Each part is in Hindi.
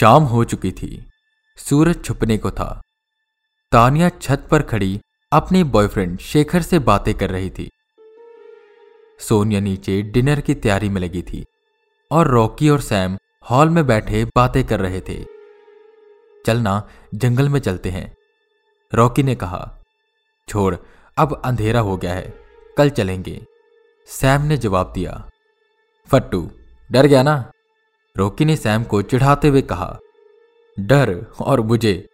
शाम हो चुकी थी। सूरज छुपने को था। तानिया छत पर खड़ी अपने बॉयफ्रेंड शेखर से बातें कर रही थी। सोनिया नीचे डिनर की तैयारी में लगी थी और रॉकी और सैम हॉल में बैठे बातें कर रहे थे। चलना, जंगल में चलते हैं। रॉकी ने कहा, छोड़, अब अंधेरा हो गया है। कल चलेंगे। सैम ने जवाब दिया, फट्टू, डर गया ना? रॉकी ने सैम को चिढ़ाते हुए कहा, डर और मुझे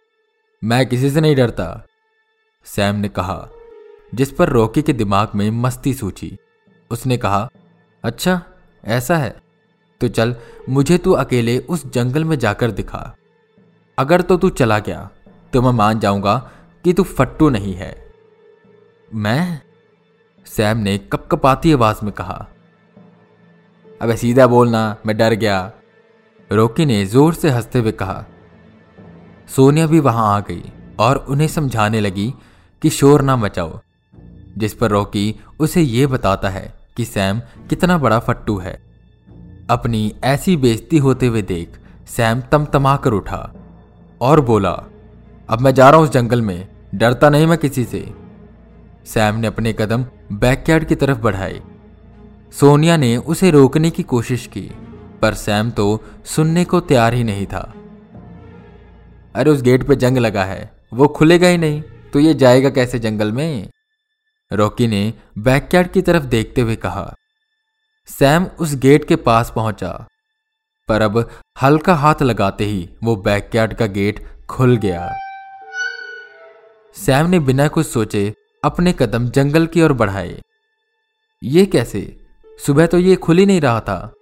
मैं किसी से नहीं डरता। सैम ने कहा, जिस पर रोकी के दिमाग में मस्ती सूची उसने कहा अच्छा ऐसा है तो चल, मुझे तू अकेले उस जंगल में जाकर दिखा। अगर तो तू चला गया तो मैं मान जाऊँगा कि तू फट्टू नहीं है। मैं? सैम ने कपकपाती आवाज़ में कहा, अबे सीधा बोलना, मैं डर गया। रोकी ने ज़ोर से हँसते हुए कहा, सोनिया भी वहाँ आ गई और उन्हें समझाने लगी कि शोर ना मचाओ, जिस पर रॉकी उसे यह बताता है कि सैम कितना बड़ा फट्टू है। अपनी ऐसी बेइज्जती होते हुए देख सैम तमतमा कर उठा और बोला, अब मैं जा रहा हूँ उस जंगल में, डरता नहीं मैं किसी से। सैम ने अपने कदम बैकयार्ड की तरफ़ बढ़ाए। सोनिया ने उसे रोकने की कोशिश की पर सैम तो सुनने को तैयार ही नहीं था। अरे उस गेट पे जंग लगा है, वो खुलेगा ही नहीं तो ये जाएगा कैसे जंगल में? रॉकी ने बैकयार्ड की तरफ़ देखते हुए कहा। सैम उस गेट के पास पहुँचा, पर अब हल्का हाथ लगाते ही वो बैकयार्ड का गेट खुल गया। सैम ने बिना कुछ सोचे अपने कदम जंगल की ओर बढ़ाए। ये कैसे? सुबह तो ये खुल ही नहीं रहा था।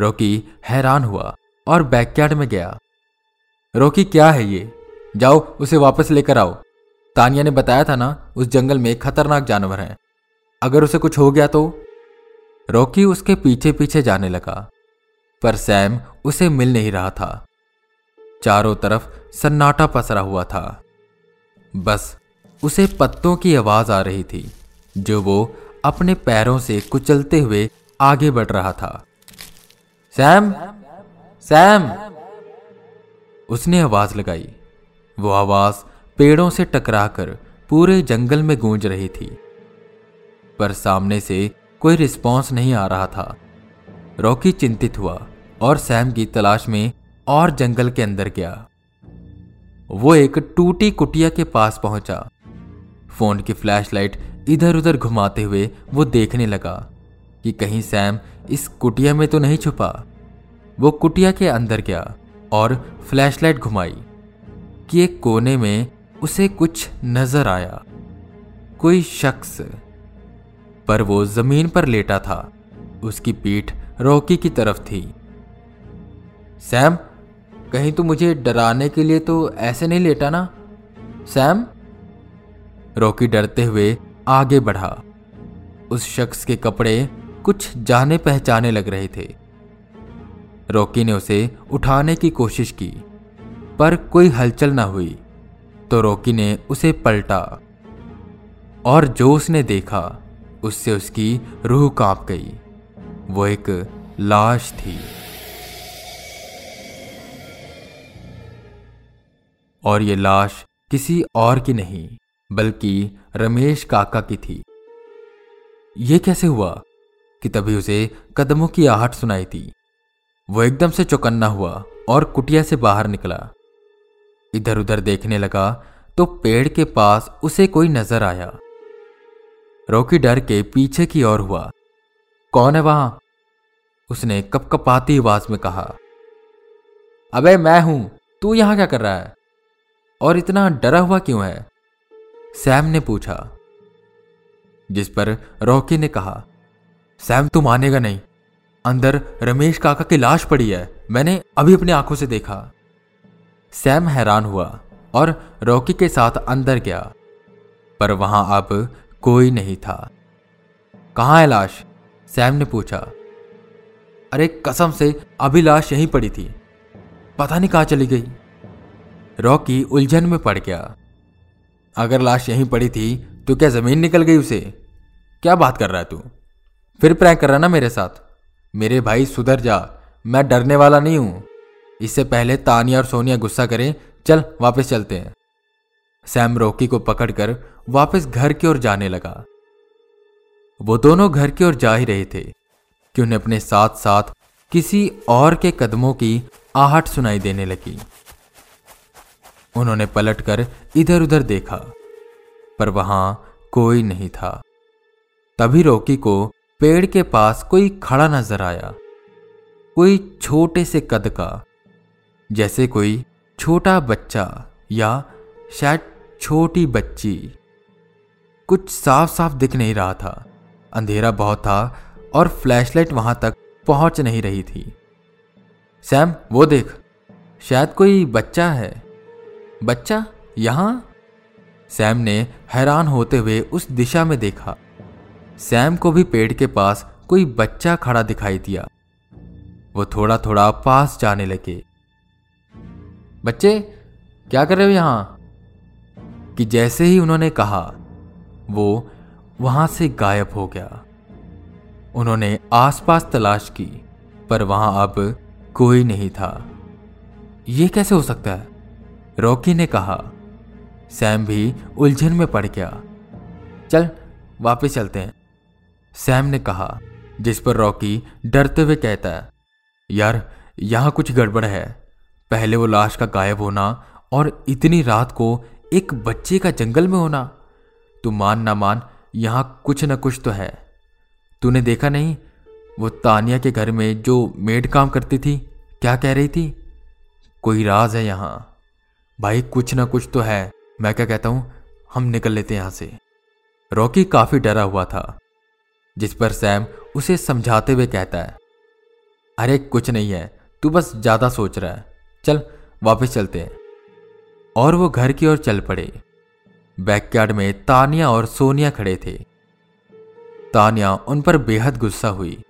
रॉकी हैरान हुआ और बैकयार्ड में गया। रॉकी, क्या है ये? जाओ, उसे वापस लेकर आओ। तानिया ने बताया था ना, उस जंगल में खतरनाक जानवर हैं। अगर उसे कुछ हो गया तो? रॉकी उसके पीछे पीछे जाने लगा, पर सैम उसे मिल नहीं रहा था। चारों तरफ़ सन्नाटा पसरा हुआ था। बस, उसे पत्तों की आवाज़ आ रही थी, जो वो अपने पैरों से कुचलते हुए आगे बढ़ रहा था। Sam Sam. उसने आवाज़ लगाई। वो आवाज़ पेड़ों से टकराकर पूरे जंगल में गूंज रही थी। पर सामने से कोई रिस्पॉन्स नहीं आ रहा था। रॉकी चिंतित हुआ और सैम की तलाश में और जंगल के अंदर गया। वो एक टूटी कुटिया के पास पहुँचा। फ़ोन की फ्लैशलाइट इधर उधर घुमाते हुए वो देखने लगा कि कहीं सैम इस कुटिया में तो नहीं छुपा। वो कुटिया के अंदर गया और फ्लैशलाइट घुमाई कि एक कोने में उसे कुछ नज़र आया। कोई शख्स। पर वो ज़मीन पर लेटा था। उसकी पीठ रॉकी की तरफ़ थी। सैम, कहीं तू मुझे डराने के लिए तो ऐसे नहीं लेटा ना? सैम? रॉकी डरते हुए आगे बढ़ा। उस शख्स के कपड़े कुछ जाने पहचाने लग रहे थे। रॉकी ने उसे उठाने की कोशिश की, पर कोई हलचल ना हुई तो रॉकी ने उसे पलटा और जो उसने देखा, उससे उसकी रूह काँप गई। वो एक लाश थी। और ये लाश किसी और की नहीं, बल्कि रमेश काका की थी। ये कैसे हुआ? कि तभी उसे कदमों की आहट सुनाई थी। वो एकदम से चौकन्ना हुआ और कुटिया से बाहर निकला। इधर उधर देखने लगा तो पेड़ के पास उसे कोई नज़र आया। रॉकी डर के पीछे की ओर हुआ। कौन है वहाँ? उसने कपकपाती आवाज़ में कहा। अबे, मैं हूँ। तू यहाँ क्या कर रहा है? और इतना डरा हुआ क्यों है? सैम ने पूछा। जिस पर रॉकी ने कहा सैम, तू मानेगा नहीं। अंदर रमेश काका की लाश पड़ी है। मैंने अभी अपनी आँखों से देखा। सैम हैरान हुआ और रॉकी के साथ अंदर गया। पर वहाँ अब कोई नहीं था। कहाँ है लाश? सैम ने पूछा। अरे, कसम से, अभी लाश यहीं पड़ी थी। पता नहीं कहाँ चली गई। रॉकी उलझन में पड़ गया। अगर लाश यहीं पड़ी थी तो क्या ज़मीन निकल गई उसे? क्या बात कर रहा है तू? फिर प्रैंक कर रहा ना मेरे साथ। मेरे भाई, सुधर जा। मैं डरने वाला नहीं हूँ। इससे पहले तानिया और सोनिया गुस्सा करें। चल, वापस चलते हैं। सैम रॉकी को पकड़कर वापस घर की ओर जाने लगा। वो दोनों घर की ओर जा ही रहे थे कि उन्हें अपने साथ साथ किसी और के कदमों की आहट सुनाई देने लगी। उन्होंने पलटकर इधर उधर देखा, पर वहाँ कोई नहीं था। तभी रोकी को पेड़ के पास कोई खड़ा नज़र आया। कोई छोटे से कद का, जैसे कोई छोटा बच्चा या शायद छोटी बच्ची। कुछ साफ़ साफ़ दिख नहीं रहा था। अंधेरा बहुत था और फ्लैशलाइट वहाँ तक पहुँच नहीं रही थी। सैम, वो देख, शायद कोई बच्चा है। बच्चा? यहाँ? सैम ने हैरान होते हुए उस दिशा में देखा। सैम को भी पेड़ के पास कोई बच्चा खड़ा दिखाई दिया। वो थोड़ा थोड़ा पास जाने लगे। बच्चे, क्या कर रहे हो यहाँ? कि जैसे ही उन्होंने कहा, वो वहाँ से गायब हो गया। उन्होंने आसपास तलाश की, पर वहाँ अब कोई नहीं था। यह कैसे हो सकता है? रॉकी ने कहा। सैम भी उलझन में पड़ गया। चल, वापस चलते हैं। सैम ने कहा, जिस पर रॉकी डरते हुए कहता है, यार, यहाँ कुछ गड़बड़ है। पहले वो लाश का गायब होना और इतनी रात को एक बच्चे का जंगल में होना। तू मान ना मान, यहाँ कुछ ना कुछ तो है। तूने देखा नहीं, वो तानिया के घर में जो मेड काम करती थी, क्या कह रही थी? कोई राज है यहाँ। भाई, कुछ ना कुछ तो है। मैं क्या कहता हूँ, हम निकल लेते यहाँ से। रॉकी काफ़ी डरा हुआ था। जिस पर सैम उसे समझाते हुए कहता है, अरे, कुछ नहीं है, तू बस ज़्यादा सोच रहा है। चल, वापस चलते हैं। और वो घर की ओर चल पड़े। बैकयार्ड में तानिया और सोनिया खड़े थे। तानिया उन पर बेहद गुस्सा हुई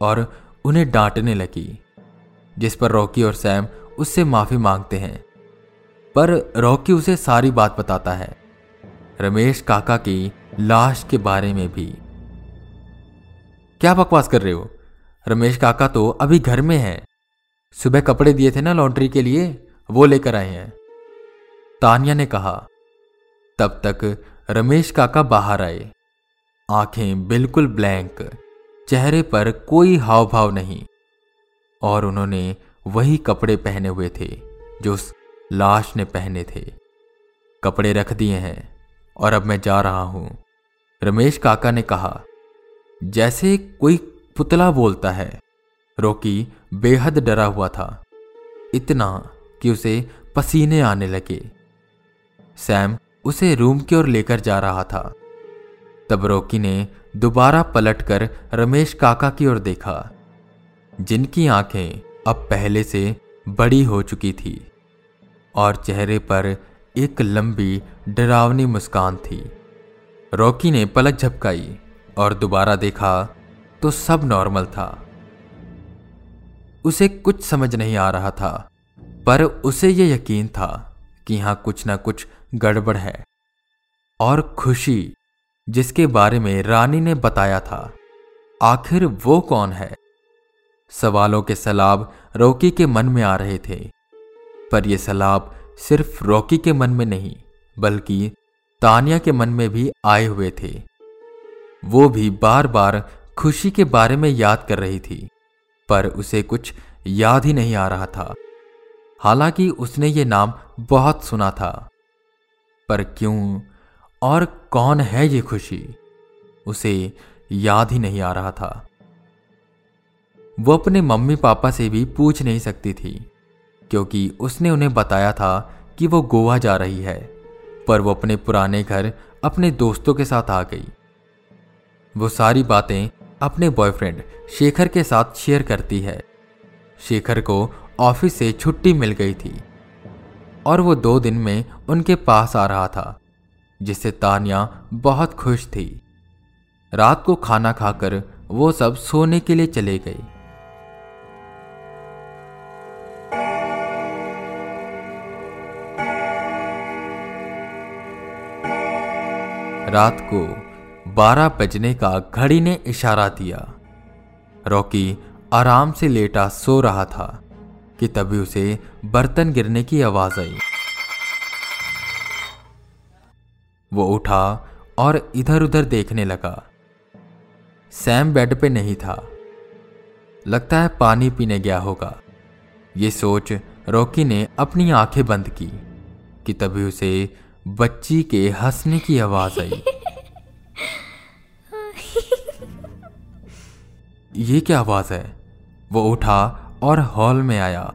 और उन्हें डांटने लगी, जिस पर रॉकी और सैम उससे माफ़ी मांगते हैं। पर रॉकी उसे सारी बात बताता है, रमेश काका की लाश के बारे में भी। क्या बकवास कर रहे हो? रमेश काका तो अभी घर में हैं। सुबह कपड़े दिए थे ना लॉन्ड्री के लिए, वो लेकर आए हैं। तानिया ने कहा, तब तक रमेश काका बाहर आए। आँखें बिल्कुल ब्लैंक, चेहरे पर कोई हाव भाव नहीं। और उन्होंने वही कपड़े पहने हुए थे, जो उस लाश ने पहने थे। कपड़े रख दिए हैं, और अब मैं जा रहा हूँ। रमेश काका ने कहा जैसे कोई पुतला बोलता है। रोकी बेहद डरा हुआ था। इतना कि उसे पसीने आने लगे। सैम उसे रूम की ओर लेकर जा रहा था। तब रोकी ने दोबारा पलटकर रमेश काका की ओर देखा, जिनकी आँखें अब पहले से बड़ी हो चुकी थी और चेहरे पर एक लंबी डरावनी मुस्कान थी। रॉकी ने पलक झपकाई। और दोबारा देखा तो सब नॉर्मल था। उसे कुछ समझ नहीं आ रहा था, पर उसे यह यकीन था कि यहाँ कुछ ना कुछ गड़बड़ है। और खुशी, जिसके बारे में रानी ने बताया था, आखिर वो कौन है? सवालों के सलाब रोकी के मन में आ रहे थे, पर यह सलाब सिर्फ़ रॉकी के मन में नहीं, बल्कि तानिया के मन में भी आए हुए थे। वो भी बार बार खुशी के बारे में याद कर रही थी, पर उसे कुछ याद ही नहीं आ रहा था। हालाँकि उसने ये नाम बहुत सुना था। पर क्यों और कौन है ये खुशी? उसे याद ही नहीं आ रहा था। वो अपने मम्मी पापा से भी पूछ नहीं सकती थी, क्योंकि उसने उन्हें बताया था कि वो गोवा जा रही है, पर वो अपने पुराने घर अपने दोस्तों के साथ आ गई। वो सारी बातें अपने बॉयफ्रेंड शेखर के साथ शेयर करती है। शेखर को ऑफ़िस से छुट्टी मिल गई थी और वो दो दिन में उनके पास आ रहा था, जिससे तानिया बहुत खुश थी। रात को खाना खाकर वो सब सोने के लिए चले गई रात को बारह बजने का घड़ी ने इशारा दिया। रॉकी आराम से लेटा सो रहा था कि तभी उसे बर्तन गिरने की आवाज़ आई। वो उठा और इधर उधर देखने लगा। सैम बेड पे नहीं था। लगता है पानी पीने गया होगा। ये सोच रॉकी ने अपनी आँखें बंद की कि तभी उसे बच्ची के हंसने की आवाज़ आई। ये क्या आवाज़ है? वो उठा और हॉल में आया।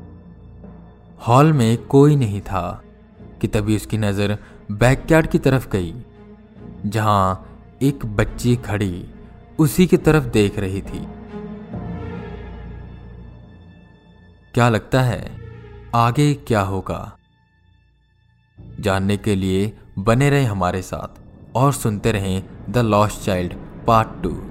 हॉल में कोई नहीं था, कि तभी उसकी नज़र बैकयार्ड की तरफ़ गई, जहाँ एक बच्ची खड़ी उसी की तरफ़ देख रही थी। क्या लगता है आगे क्या होगा? जानने के लिए बने रहे हमारे साथ और सुनते रहें the lost child, part two.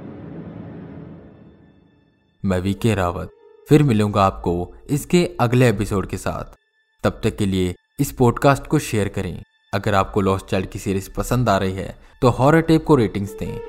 मैं वी के रावत, फिर मिलूँगा आपको इसके अगले एपिसोड के साथ। तब तक के लिए इस पॉडकास्ट को शेयर करें। अगर आपको लॉस्ट चाइल्ड की सीरीज़ पसंद आ रही है तो हॉरर टेप को रेटिंग्स दें।